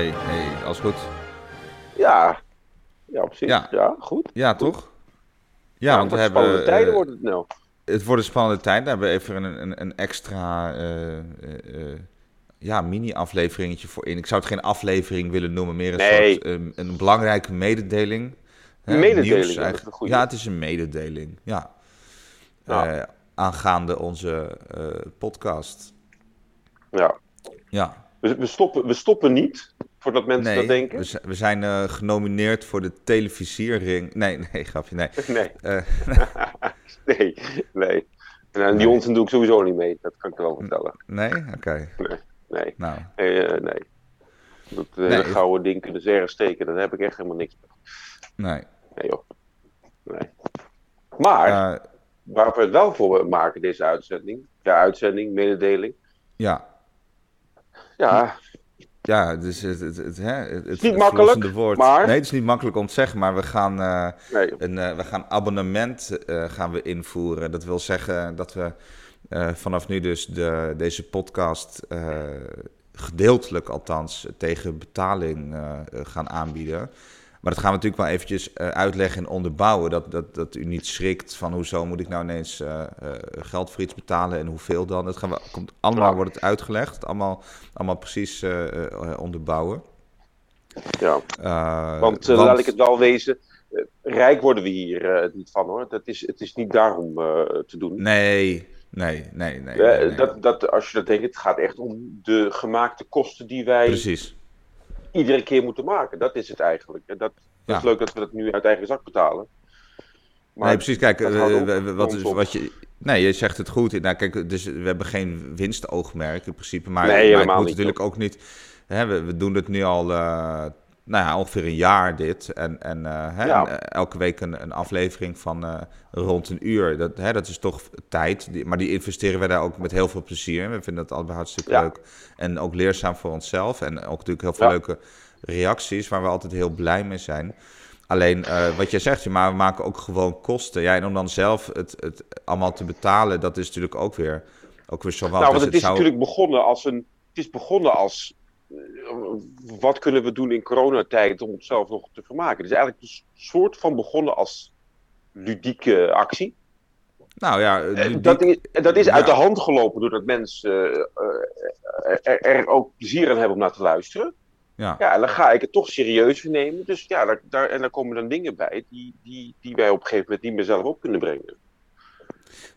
Hey, hey, alles goed? Ja, ja, op zich. Ja. Ja, goed. Ja, toch? Ja, want we hebben... spannende tijden eh, wordt het nou. Het wordt een spannende tijd. We hebben even een, een, een extra eh, eh, ja, mini-afleveringetje voor in. Ik zou het geen aflevering willen noemen, meer een Nee. soort ehm, een belangrijke mededeling. Een mededeling, nieuws ja, goeie. Ja, het is een mededeling. Ja. Ja. Aangaande onze eh, podcast. Ja. Ja. We, we, stoppen, we stoppen niet, voordat mensen Nee, dat denken. we, zi- we zijn eh, genomineerd voor de televisierring. Nee, nee, grapje, nee. Nee, Eh, nee, nee. En aan die Nee. onzin doe ik sowieso niet mee, dat kan ik wel vertellen. nee? Oké. Nee, Nou, nee, eh, nee. Dat eh, Nee. hele gouden ding kunnen ze ergens steken, daar heb ik echt helemaal niks mee. nee. Nee joh. Nee. Maar, waar we het wel voor maken, deze uitzending, de uitzending, mededeling. ja, Ja, Ja, dus het, het, het, hè, het, het niet makkelijk, woord. maar- Nee, het is niet makkelijk om te zeggen, maar we gaan eh, nee. een eh, we gaan abonnement eh, gaan we invoeren. Dat wil zeggen dat we vanaf nu dus de, deze podcast gedeeltelijk althans tegen betaling gaan aanbieden. Maar dat gaan we natuurlijk wel eventjes eh, uitleggen en onderbouwen. Dat, dat, dat u niet schrikt van hoezo moet ik nou ineens eh, geld voor iets betalen en hoeveel dan. Dat gaan we, komt, allemaal wordt het uitgelegd. Allemaal, allemaal precies onderbouwen. Ja. Want, laat ik het wel wezen, rijk worden we hier niet van hoor. Dat is, het is niet daarom te doen. Nee, nee, nee, nee. Nee, nee. Dat, dat, als je dat denkt, het gaat echt om de gemaakte kosten die wij Precies. Iedere keer moeten maken. Dat is het eigenlijk. En dat, dat is leuk dat we dat nu uit eigen zak betalen. Maar nee, precies. Kijk, eh, we- wat, is, wat je. Nee, je zegt het goed. Nou, kijk, dus we hebben geen winstoogmerk in principe. Maar, Nee, maar helemaal moet niet, natuurlijk ook niet. Hè, we, we doen het nu al. eh, nou ja, ongeveer een jaar dit. En, en, eh, hè, Ja. en, eh, elke week een, een aflevering van eh, rond een uur. Dat, hè, dat is toch tijd. Die, maar die investeren wij daar ook met heel veel plezier in. We vinden dat allebei hartstikke Ja. leuk. En ook leerzaam voor onszelf. En ook natuurlijk heel veel Ja. leuke reacties waar we altijd heel blij mee zijn. Alleen wat jij zegt, maar we maken ook gewoon kosten. Ja, en om dan zelf het, het allemaal te betalen, dat is natuurlijk ook weer, ook weer zo wat. nou, want Dus het is zou- natuurlijk begonnen als een. Het is begonnen als. Eh, wat kunnen we doen in coronatijd om onszelf nog te vermaken? Het is eigenlijk een soort van begonnen als ludieke actie. Nou ja, Eh, dat, is, dat is uit Ja. de hand gelopen doordat mensen eh, er, er ook plezier aan hebben om naar te luisteren. ja. Ja, en dan ga ik het toch serieus nemen. Dus ja, daar, daar, en dan komen dan dingen bij die, die, die wij op een gegeven moment niet meer zelf op kunnen brengen.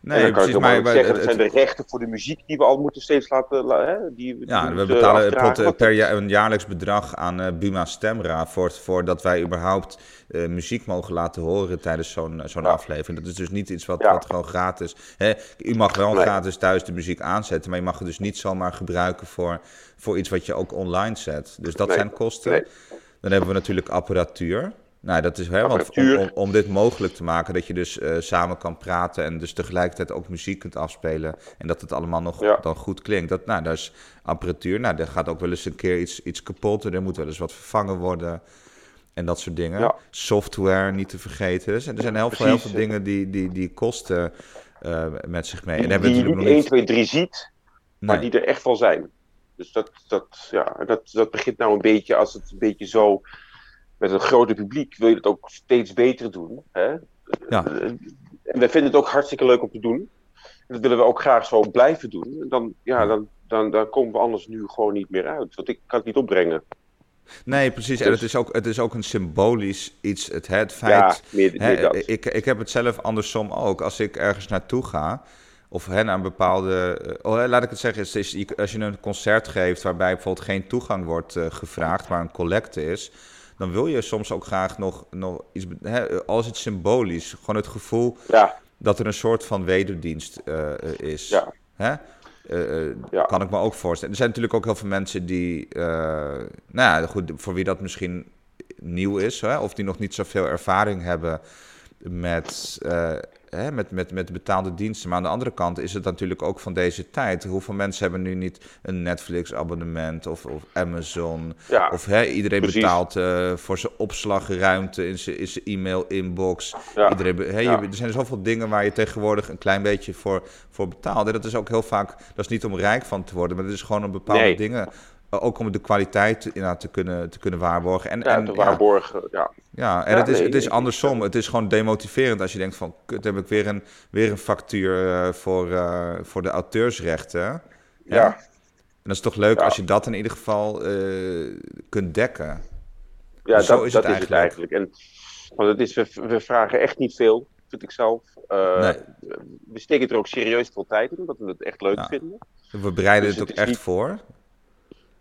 En nee, kan ik Maar, zeggen, het- dat zijn de rechten voor de muziek die we al moeten steeds laten... la- Hè, die, die ja, we betalen pot- per jaar een jaarlijks bedrag aan eh, Buma Stemra voor, voordat wij überhaupt eh, muziek mogen laten horen tijdens zo'n zo'n Ja. aflevering. Dat is dus niet iets wat, Ja. wat gewoon gratis. Hè? U mag wel Nee. gratis thuis de muziek aanzetten, maar je mag het dus niet zomaar gebruiken voor, voor iets wat je ook online zet. Dus dat Nee. zijn kosten. Nee. Dan hebben we natuurlijk apparatuur. Nou, dat is hè, want om, Apparatuur. om, om dit mogelijk te maken, dat je dus eh, samen kan praten en dus tegelijkertijd ook muziek kunt afspelen en dat het allemaal nog Ja. dan goed klinkt. Dat, nou, daar is apparatuur. Nou, er gaat ook wel eens een keer iets, iets kapot en er moet wel eens wat vervangen worden en dat soort dingen. Ja. Software niet te vergeten. Er zijn, er zijn heel, veel, heel veel dingen die, die, die kosten eh, met zich mee. En dan hebben die je niet nog 1, 2, 3 ziet, maar die er echt wel zijn. Dus dat, dat, ja, dat, dat begint nou een beetje, als het een beetje zo met een groter publiek, wil je het ook steeds beter doen. Hè? Ja. En wij vinden het ook hartstikke leuk om te doen. En dat willen we ook graag zo blijven doen. En dan, ja, dan, dan, dan komen we anders nu gewoon niet meer uit. Want ik kan het niet opbrengen. Nee, precies. En Dus- het is, ook, het is ook een symbolisch iets. Het, het feit Ja, meer, Hè, meer ik, ik heb het zelf andersom ook. Als ik ergens naartoe ga, of hè, naar een bepaalde. eh, oh, laat ik het zeggen, is, is, je- als je een concert geeft waarbij bijvoorbeeld geen toegang wordt eh, gevraagd, maar een collecte is. Dan wil je soms ook graag nog, nog iets. Hè, als het symbolisch, gewoon het gevoel Ja, dat er een soort van wederdienst eh, eh, is. ja, Hè? Eh, Ja. Kan ik me ook voorstellen. Er zijn natuurlijk ook heel veel mensen die, nou ja, goed, voor wie dat misschien nieuw is, hè? of die nog niet zoveel ervaring hebben met, hè, met, met, met betaalde diensten. Maar aan de andere kant is het natuurlijk ook van deze tijd. Hoeveel mensen hebben nu niet een Netflix-abonnement of, of Amazon? Ja, of hè, iedereen precies. betaalt eh, voor zijn opslagruimte in zijn, in zijn e-mail-inbox. Ja, Iedereen, je- ja. er zijn zoveel dingen waar je tegenwoordig een klein beetje voor, voor betaalt. En dat is ook heel vaak, dat is niet om rijk van te worden, maar dat is gewoon om bepaalde Nee. dingen. Eh, Ook om de kwaliteit inderdaad te kunnen, te kunnen waarborgen. En, ja, en, te ja, waarborgen. Ja. ja, en Ja, het is, nee, het is andersom. Het is gewoon demotiverend als je denkt van... Kut, heb ik weer een, weer een factuur eh, voor, eh, voor de auteursrechten. Ja. En dat is toch leuk Ja. als je dat in ieder geval kunt dekken. Ja, Zo dat, is dat het is het eigenlijk. eigenlijk. En, want het is, we, we vragen echt niet veel, vind ik zelf. Nee. We steken er ook serieus veel tijd in, omdat we het echt leuk Ja. vinden. We bereiden Dus het ook het echt niet- voor.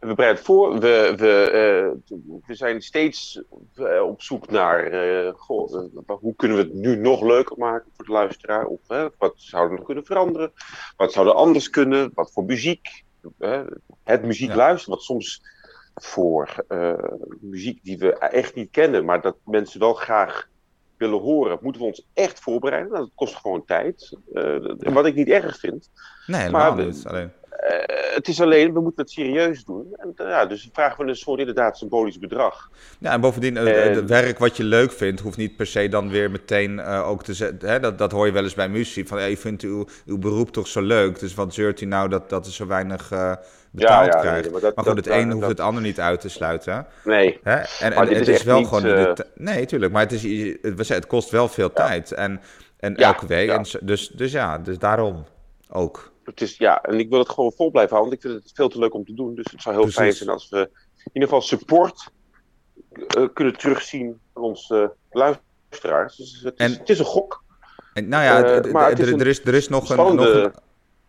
We bereiden het voor. We, we, eh, we zijn steeds eh, op zoek naar eh, goh, hoe kunnen we het nu nog leuker maken voor de luisteraar? Of wat zouden we nog kunnen veranderen? Wat zou er anders kunnen? Wat voor muziek? Het muziek Ja. luisteren, wat soms voor muziek die we echt niet kennen, maar dat mensen wel graag willen horen, moeten we ons echt voorbereiden. Nou, dat kost gewoon tijd. Wat ik niet erg vind. Nee, helemaal Maar- niet. Alleen, het is alleen, we moeten het serieus doen. En, eh, ja, dus vragen we een soort inderdaad symbolisch bedrag. ja, en bovendien, eh, En- het werk wat je leuk vindt... hoeft niet per se dan weer meteen eh, ook te zetten. Hè? Dat, dat hoor je wel eens bij muziek. Van, ja, je vindt uw, uw beroep toch zo leuk. Dus wat zeurt u nou dat, dat er zo weinig betaald ja, krijgt? nee, maar dat- maar goed, dat- het een hoeft het ander niet uit te sluiten. Nee, Hè? En, en, Maar dit het is wel niet, gewoon. de nee, tuurlijk. Maar het, is, het, kost wel veel tijd. En, en Ja, elke week. ja. En, dus, dus ja, dus daarom ook. Het is, ja, en ik wil het gewoon vol blijven houden, want ik vind het veel te leuk om te doen. Dus het zou heel fijn zijn als we in ieder geval support eh, kunnen terugzien van onze luisteraars. Dus het, is, En- het is een gok. En, nou ja, Eh, maar d- is een er, is, er is nog een. Nog een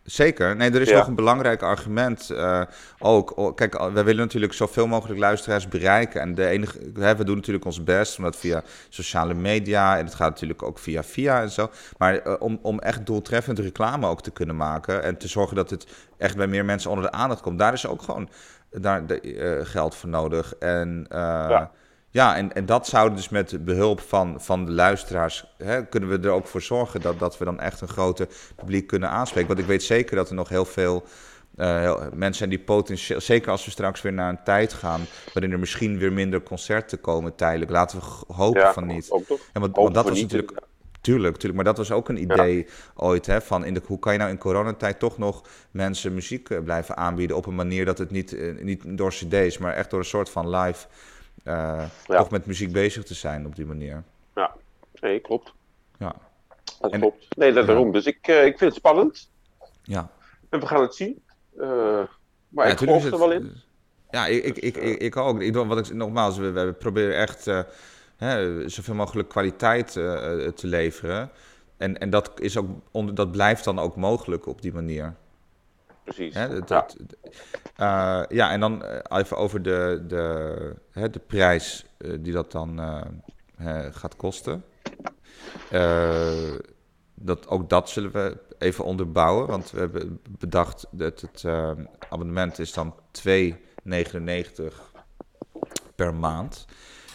Zeker. Nee, er is Ja. nog een belangrijk argument eh, ook. Kijk, wij willen natuurlijk zoveel mogelijk luisteraars bereiken. En de enige, hè, we doen natuurlijk ons best, omdat via sociale media en het gaat natuurlijk ook via via en zo. Maar eh, om, om echt doeltreffend reclame ook te kunnen maken en te zorgen dat het echt bij meer mensen onder de aandacht komt, daar is ook gewoon daar, de, eh, geld voor nodig. En Ja. Ja, en, en dat zouden dus met behulp van, van de luisteraars, hè, kunnen we er ook voor zorgen dat, dat we dan echt een groter publiek kunnen aanspreken. Want ik weet zeker dat er nog heel veel eh, heel- mensen zijn die potentieel, zeker als we straks weer naar een tijd gaan, waarin er misschien weer minder concerten komen tijdelijk. Laten we hopen Ja, van niet. Ook toch? En want, want dat was natuurlijk, tuurlijk, tuurlijk, maar dat was ook een idee ooit, hè, van in de, hoe kan je nou in coronatijd toch nog mensen muziek eh, blijven aanbieden op een manier dat het niet, eh, niet door cd's, maar echt door een soort van live, eh, Ja. toch met muziek bezig te zijn op die manier. Nee, klopt. Ja, Dat En- klopt. Nee, dat Ja. daarom. Dus ik, eh, ik vind het spannend. ja. En we gaan het zien. Eh, maar Ja, ik geloof er het- wel in. Ja, ik, ik, ik, ik, ik ook. Ik, wat ik, nogmaals, we, we proberen echt hè, zoveel mogelijk kwaliteit te leveren. En, en dat, is ook, dat blijft dan ook mogelijk op die manier. Precies. Hè, dat, Ja. dat- eh, ja, en dan eh, even over de, de, hè, de prijs eh, die dat dan hè, gaat kosten. Dat, ook dat zullen we even onderbouwen, want we hebben bedacht dat het abonnement is dan 2,99 per maand.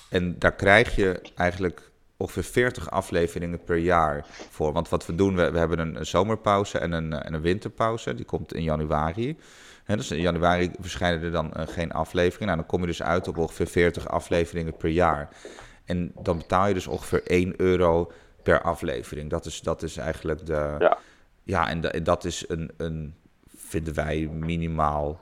En daar krijg je eigenlijk ongeveer 40 afleveringen per jaar voor. Want wat we doen, we, we hebben een, een zomerpauze en een, eh, en een winterpauze. Die komt in januari. Hè, dus in januari verschijnen er dan eh, geen afleveringen. Nou, dan kom je dus uit op ongeveer 40 afleveringen per jaar. En dan betaal je dus ongeveer 1 euro per aflevering. Dat is, dat is eigenlijk de... Ja. Ja, en, da- en dat is een, een, vinden wij, minimaal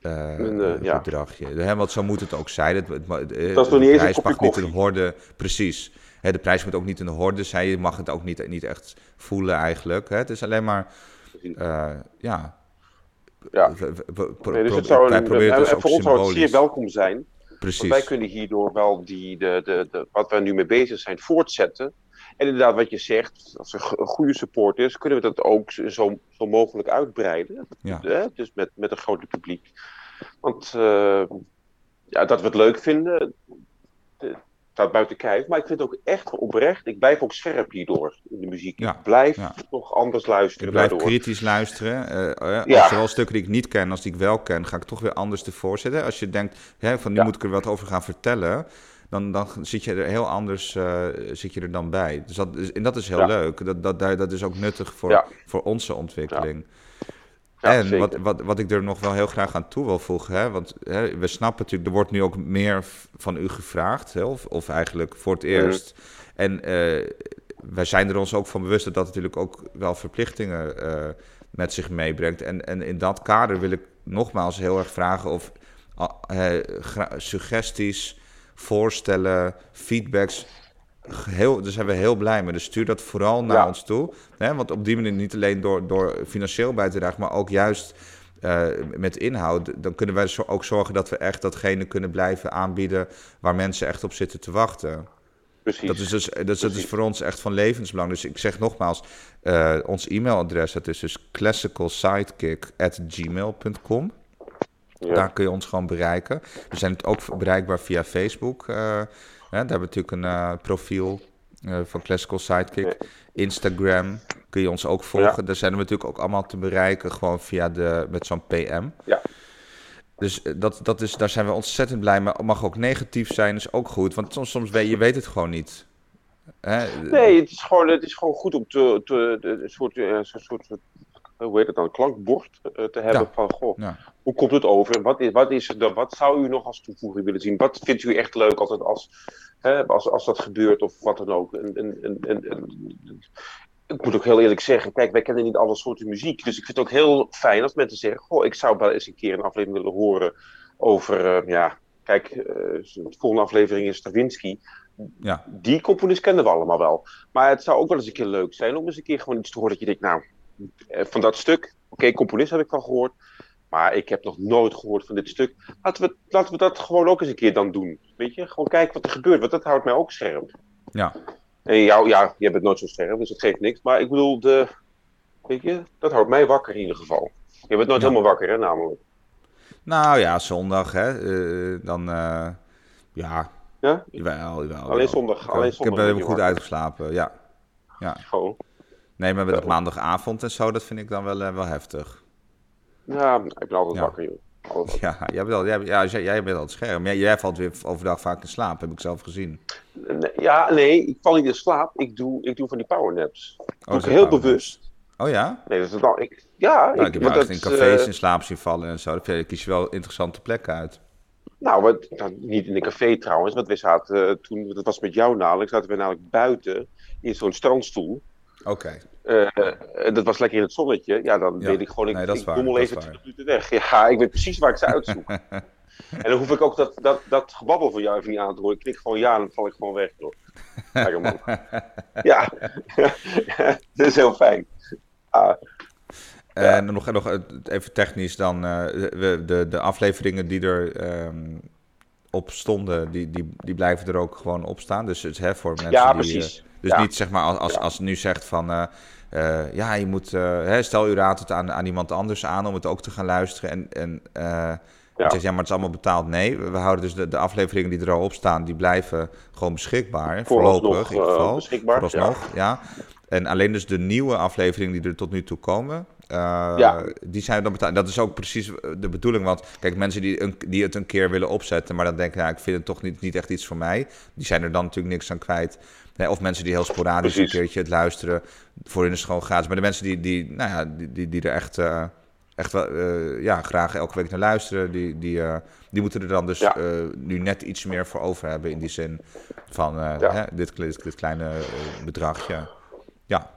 Een, ja. bedragje. Want zo moet het ook zijn. Het, het, het- Dat is nog niet eens een kopje niet een horde... Precies. Hè, de prijs moet ook niet een horde zijn. Je mag het ook niet, niet echt voelen eigenlijk. Hè. Het is alleen maar... Eh, ja... Ja. we- we- we- pro- Nee, dus het zou wij proberen dus en voor ons zou het zeer welkom zijn. Precies. Want wij kunnen hierdoor wel die, de, de, de, wat we nu mee bezig zijn voortzetten. En inderdaad, wat je zegt, als er een goede support is, kunnen we dat ook zo, zo mogelijk uitbreiden. Ja. Hè? Dus met, met een groter publiek. Want eh, ja, dat we het leuk vinden, de- staat buiten kijf. Maar ik vind het ook echt oprecht, ik blijf ook scherp hierdoor in de muziek. Ja, Ik blijf ja. nog anders luisteren Ik blijf daardoor. kritisch luisteren. Eh, Ja. Als er wel stukken die ik niet ken, als die ik wel ken, ga ik toch weer anders ervoor zetten. Als je denkt, hè, van nu moet ik er wat over gaan vertellen, dan, dan zit je er heel anders uh, zit je er dan bij. Dus dat is, en dat is heel leuk. Dat, dat, dat is ook nuttig voor, voor onze ontwikkeling. En wat, wat, wat ik er nog wel heel graag aan toe wil voegen, hè, want hè, we snappen natuurlijk, er wordt nu ook meer van u gevraagd, hè, of, of, eigenlijk voor het eerst. En uh, wij zijn er ons ook van bewust dat dat natuurlijk ook wel verplichtingen uh, met zich meebrengt. En, en in dat kader wil ik nogmaals heel erg vragen of uh, suggesties, voorstellen, feedbacks. Heel, daar zijn we heel blij mee. Dus stuur dat vooral naar ons toe. Hè? Want op die manier niet alleen door, door financieel bij te dragen, maar ook juist uh, met inhoud. Dan kunnen wij ook zorgen dat we echt datgene kunnen blijven aanbieden waar mensen echt op zitten te wachten. Precies. Dat is, dus, dat, is, dat is voor ons echt van levensbelang. Dus ik zeg nogmaals, uh, ons e-mailadres dat is dus classicalsidekick.gmail.com. Ja. Daar kun je ons gewoon bereiken. We zijn het ook bereikbaar via Facebook. Uh, hè, daar hebben we natuurlijk een uh, profiel van Classical Sidekick. Instagram kun je ons ook volgen. Daar zijn we natuurlijk ook allemaal te bereiken, gewoon via de, met zo'n PM. Ja. Dus eh, dat, dat is, daar zijn we ontzettend blij mee. Mag ook negatief zijn, is ook goed. Want soms, soms weet je weet het gewoon niet. Hè? Nee, het is, gewoon, het is gewoon goed om te, te, een soort, een soort, hoe heet het dan, klankbord eh, te hebben van, goh, hoe komt het over? Wat, is, wat, is er, wat zou u nog als toevoeging willen zien? Wat vindt u echt leuk altijd als, hè, als, als dat gebeurt of wat dan ook? En, en, en, ik moet ook heel eerlijk zeggen, kijk, wij kennen niet alle soorten muziek. Dus ik vind het ook heel fijn als mensen zeggen: Goh, ik zou wel eens een keer een aflevering willen horen over, uh, ja, kijk, uh, de volgende aflevering is Stravinsky. Ja. Die componist kennen we allemaal wel. Maar het zou ook wel eens een keer leuk zijn om eens een keer gewoon iets te horen dat je denkt: Nou, eh, van dat stuk, oké, componist heb ik van gehoord. Maar ik heb nog nooit gehoord van dit stuk. Laten we, laten we dat gewoon ook eens een keer dan doen. Weet je, gewoon kijken wat er gebeurt, want dat houdt mij ook scherp. Ja. En jou, ja, jij bent nooit zo scherp, dus dat geeft niks. Maar ik bedoel, de, weet je, dat houdt mij wakker in ieder geval. Je bent nooit helemaal wakker, hè, namelijk. Nou ja, zondag, hè. Uh, dan, uh, ja. Ja? Jawel, jawel. Alleen zondag. alleen zondag ik heb goed uitgeslapen, ja. ja. Gewoon. Nee, maar met dat maandagavond en zo, dat vind ik dan wel, uh, wel heftig. Ja, ik ben altijd wakker, joh. Ja, jij bent, al, jij, ja, jij bent al scherm. Jij, jij valt weer overdag vaak in slaap, heb ik zelf gezien. Ja, nee, ik val niet in slaap. Ik doe, ik doe van die powernaps. Oh, doe ik heel bewust. Oh ja? Nee, dat is ik, ja. Nou, ik, heb wel in cafés uh, in slaap zien vallen en zo. Dan kies je wel interessante plekken uit. Nou, wat, nou, niet in een café trouwens, want we zaten uh, toen, dat was met jou namelijk, zaten we namelijk buiten in zo'n strandstoel. Oké. Uh, dat was lekker in het zonnetje. Ja, dan weet ik gewoon, ik, nee, ik dommel even 20 minuten weg. Ja, ik weet precies waar ik ze uitzoek. en dan hoef ik ook dat, dat, dat gebabbel van jou even niet aan te horen. Ik klik gewoon ja en dan val ik gewoon weg. Toch? man. ja, dat is heel fijn. Ah. En nog, nog even technisch dan, uh, de, de afleveringen die er um, op stonden, die, die, die blijven er ook gewoon op staan. Dus het hè, voor mensen ja, die... Precies. Dus niet zeg maar als, als, als nu zegt van. Uh, uh, ja, je moet. Hè, stel, u raadt het aan, aan iemand anders aan om het ook te gaan luisteren. En, en ja. zegt ja, maar het is allemaal betaald. Nee, we houden dus de, de afleveringen die er al op staan, die blijven gewoon beschikbaar. Voorlopig in ieder geval. beschikbaar. Vooralsnog, ja. En alleen dus de nieuwe afleveringen die er tot nu toe komen, uh, ja. die zijn dan betaald. Dat is ook precies de bedoeling. Want kijk, mensen die, een, die het een keer willen opzetten, maar dan denken, ja, ik vind het toch niet, niet echt iets voor mij. Die zijn er dan natuurlijk niks aan kwijt of mensen die heel sporadisch een keertje het luisteren. Voor hun is het gewoon gratis. Maar de mensen die, die, nou ja, die, die, die er echt, uh, echt wel, uh, ja, graag elke week naar luisteren. Die, die, uh, die moeten er dan dus ja. nu net iets meer voor over hebben. In die zin van ja. hè, dit, dit, dit, kleine bedragje. Ja.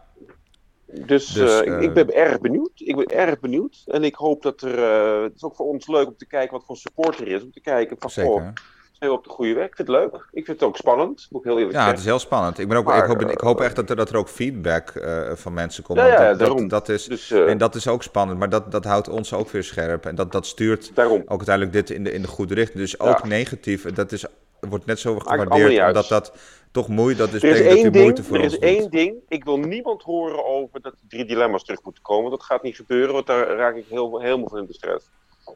Dus, dus ik, ik, ben erg benieuwd. Ik ben erg benieuwd. En ik hoop dat er. het is ook voor ons leuk om te kijken wat voor support er is. Om te kijken van. Zeker we op de goede weg. Ik vind het leuk. Ik vind het ook spannend, moet ik heel eerlijk ja, zeggen. Ja, het is heel spannend. Ik, ben ook, ik, hoop, ik hoop echt dat er, dat er ook feedback uh, van mensen komt. Ja, ja dat, daarom. Dat, is, dus, uh, en dat is ook spannend, maar dat, dat houdt ons ook weer scherp. En dat, dat stuurt daarom. ook uiteindelijk dit in de, in de goede richting. Dus ook negatief, dat is, wordt net zo gewaardeerd, omdat dat toch moeite, dat is, er is één dat ding, moeite voor Er is één doet. ding, ik wil niemand horen over dat drie dilemma's terug moeten komen. Dat gaat niet gebeuren, want daar raak ik heel, helemaal van in de stress.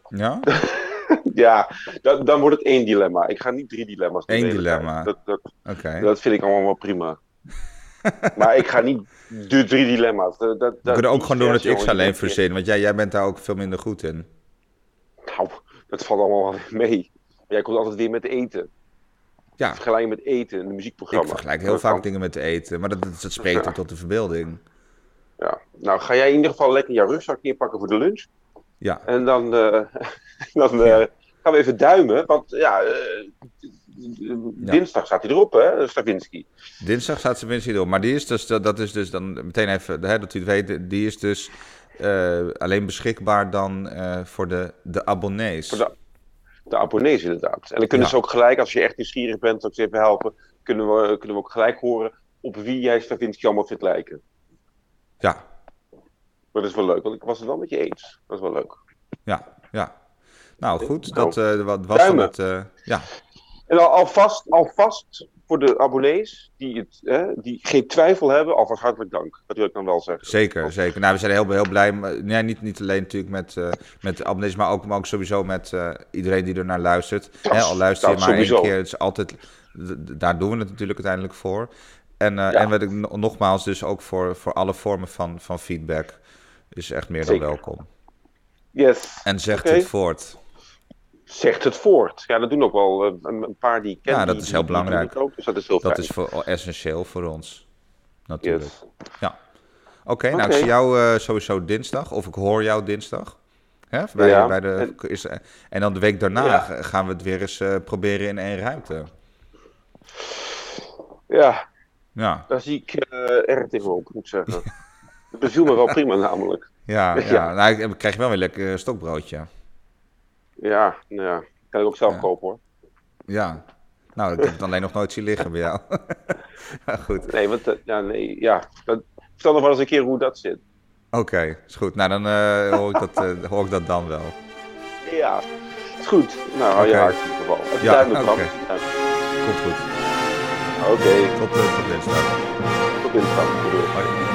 Ja? ja, dan, dan wordt het één dilemma. Ik ga niet drie dilemma's doen. Eén dilemma. Dat, dat, okay. dat vind ik allemaal wel prima. maar ik ga niet de drie dilemma's. Dat, dat, We kunnen ook gewoon doen dat ik ze alleen verzinnen, want jij, jij bent daar ook veel minder goed in. Nou, dat valt allemaal wel mee. Maar jij komt altijd weer met eten. Ja. Vergelijken met eten en een muziekprogramma. Ik vergelijk heel Dat vaak kan. dingen met eten, maar dat, dat, spreekt Ja. tot de verbeelding. Ja. Nou, ga jij in ieder geval lekker jouw rugzak inpakken voor de lunch. Ja, En dan, eh, dan eh, gaan we even duimen. Want ja, eh, dinsdag staat hij erop, hè, Stravinsky. dinsdag staat winst door. Maar die is dus, dat is dus dan meteen even, hè, dat u het weet, die is dus eh, alleen beschikbaar dan eh, voor de, de abonnees. Voor de, de abonnees inderdaad. En dan kunnen Ja. ze ook gelijk, als je echt nieuwsgierig bent, ook ze even helpen, kunnen we, kunnen we ook gelijk horen op wie jij Stravinsky allemaal vindt lijken. Ja, Maar dat is wel leuk, want ik was het wel met je eens. Dat is wel leuk. ja, ja. Nou goed, Nou, dat eh, wat was dan het. eh, ja, En al, alvast, alvast voor de abonnees die, het, hè, die geen twijfel hebben, alvast hartelijk dank. Dat wil ik dan wel zeggen. zeker, zeker. Nou, we zijn heel, heel blij. maar- Nee, niet, niet alleen natuurlijk met, eh, met de abonnees, maar ook, maar ook sowieso met iedereen die er naar luistert. Dat- Hè, al luister je maar één sowieso. keer, het is altijd, daar doen we het natuurlijk uiteindelijk voor. En, Ja. en wat ik no- nogmaals, dus ook voor, voor alle vormen van, van feedback is echt meer dan Zeker. welkom. Yes. En zegt het voort. Zegt het voort. Ja, dat doen ook wel eh, een, een paar die ik ken. Ja, dat die- is heel belangrijk. ook, dus dat is heel Dat fijn. is voor, essentieel voor ons. Natuurlijk. Yes. Oké, nou ik zie jou eh, sowieso dinsdag, of ik hoor jou dinsdag. Hè, bij, Ja, bij de, en- is, en dan de week daarna Ja. gaan we het weer eens eh, proberen in één ruimte. Ja, Ja, daar zie ik eh, erg tegenop, moet ik zeggen. Het beviel me wel prima namelijk. ja, ja. Ja. Nou, ik, ik krijg wel weer lekker stokbroodje. Ja, nou ja, kan ik ook zelf Ja. kopen hoor. Ja. Nou, ik heb het alleen nog nooit zien liggen bij jou. Ja, goed. Nee, want, eh, ja, nee, ja. Dat, vertel nog wel eens een keer hoe dat zit. Oké, is goed. Nou, dan eh, hoor, ik dat, eh, hoor ik dat dan wel. Ja, is goed. Nou, hou je hart in ieder geval. Even Ja, oké. Komt goed. Oké, Tot, eh, tot dinsdag. tot dinsdag. Hoi.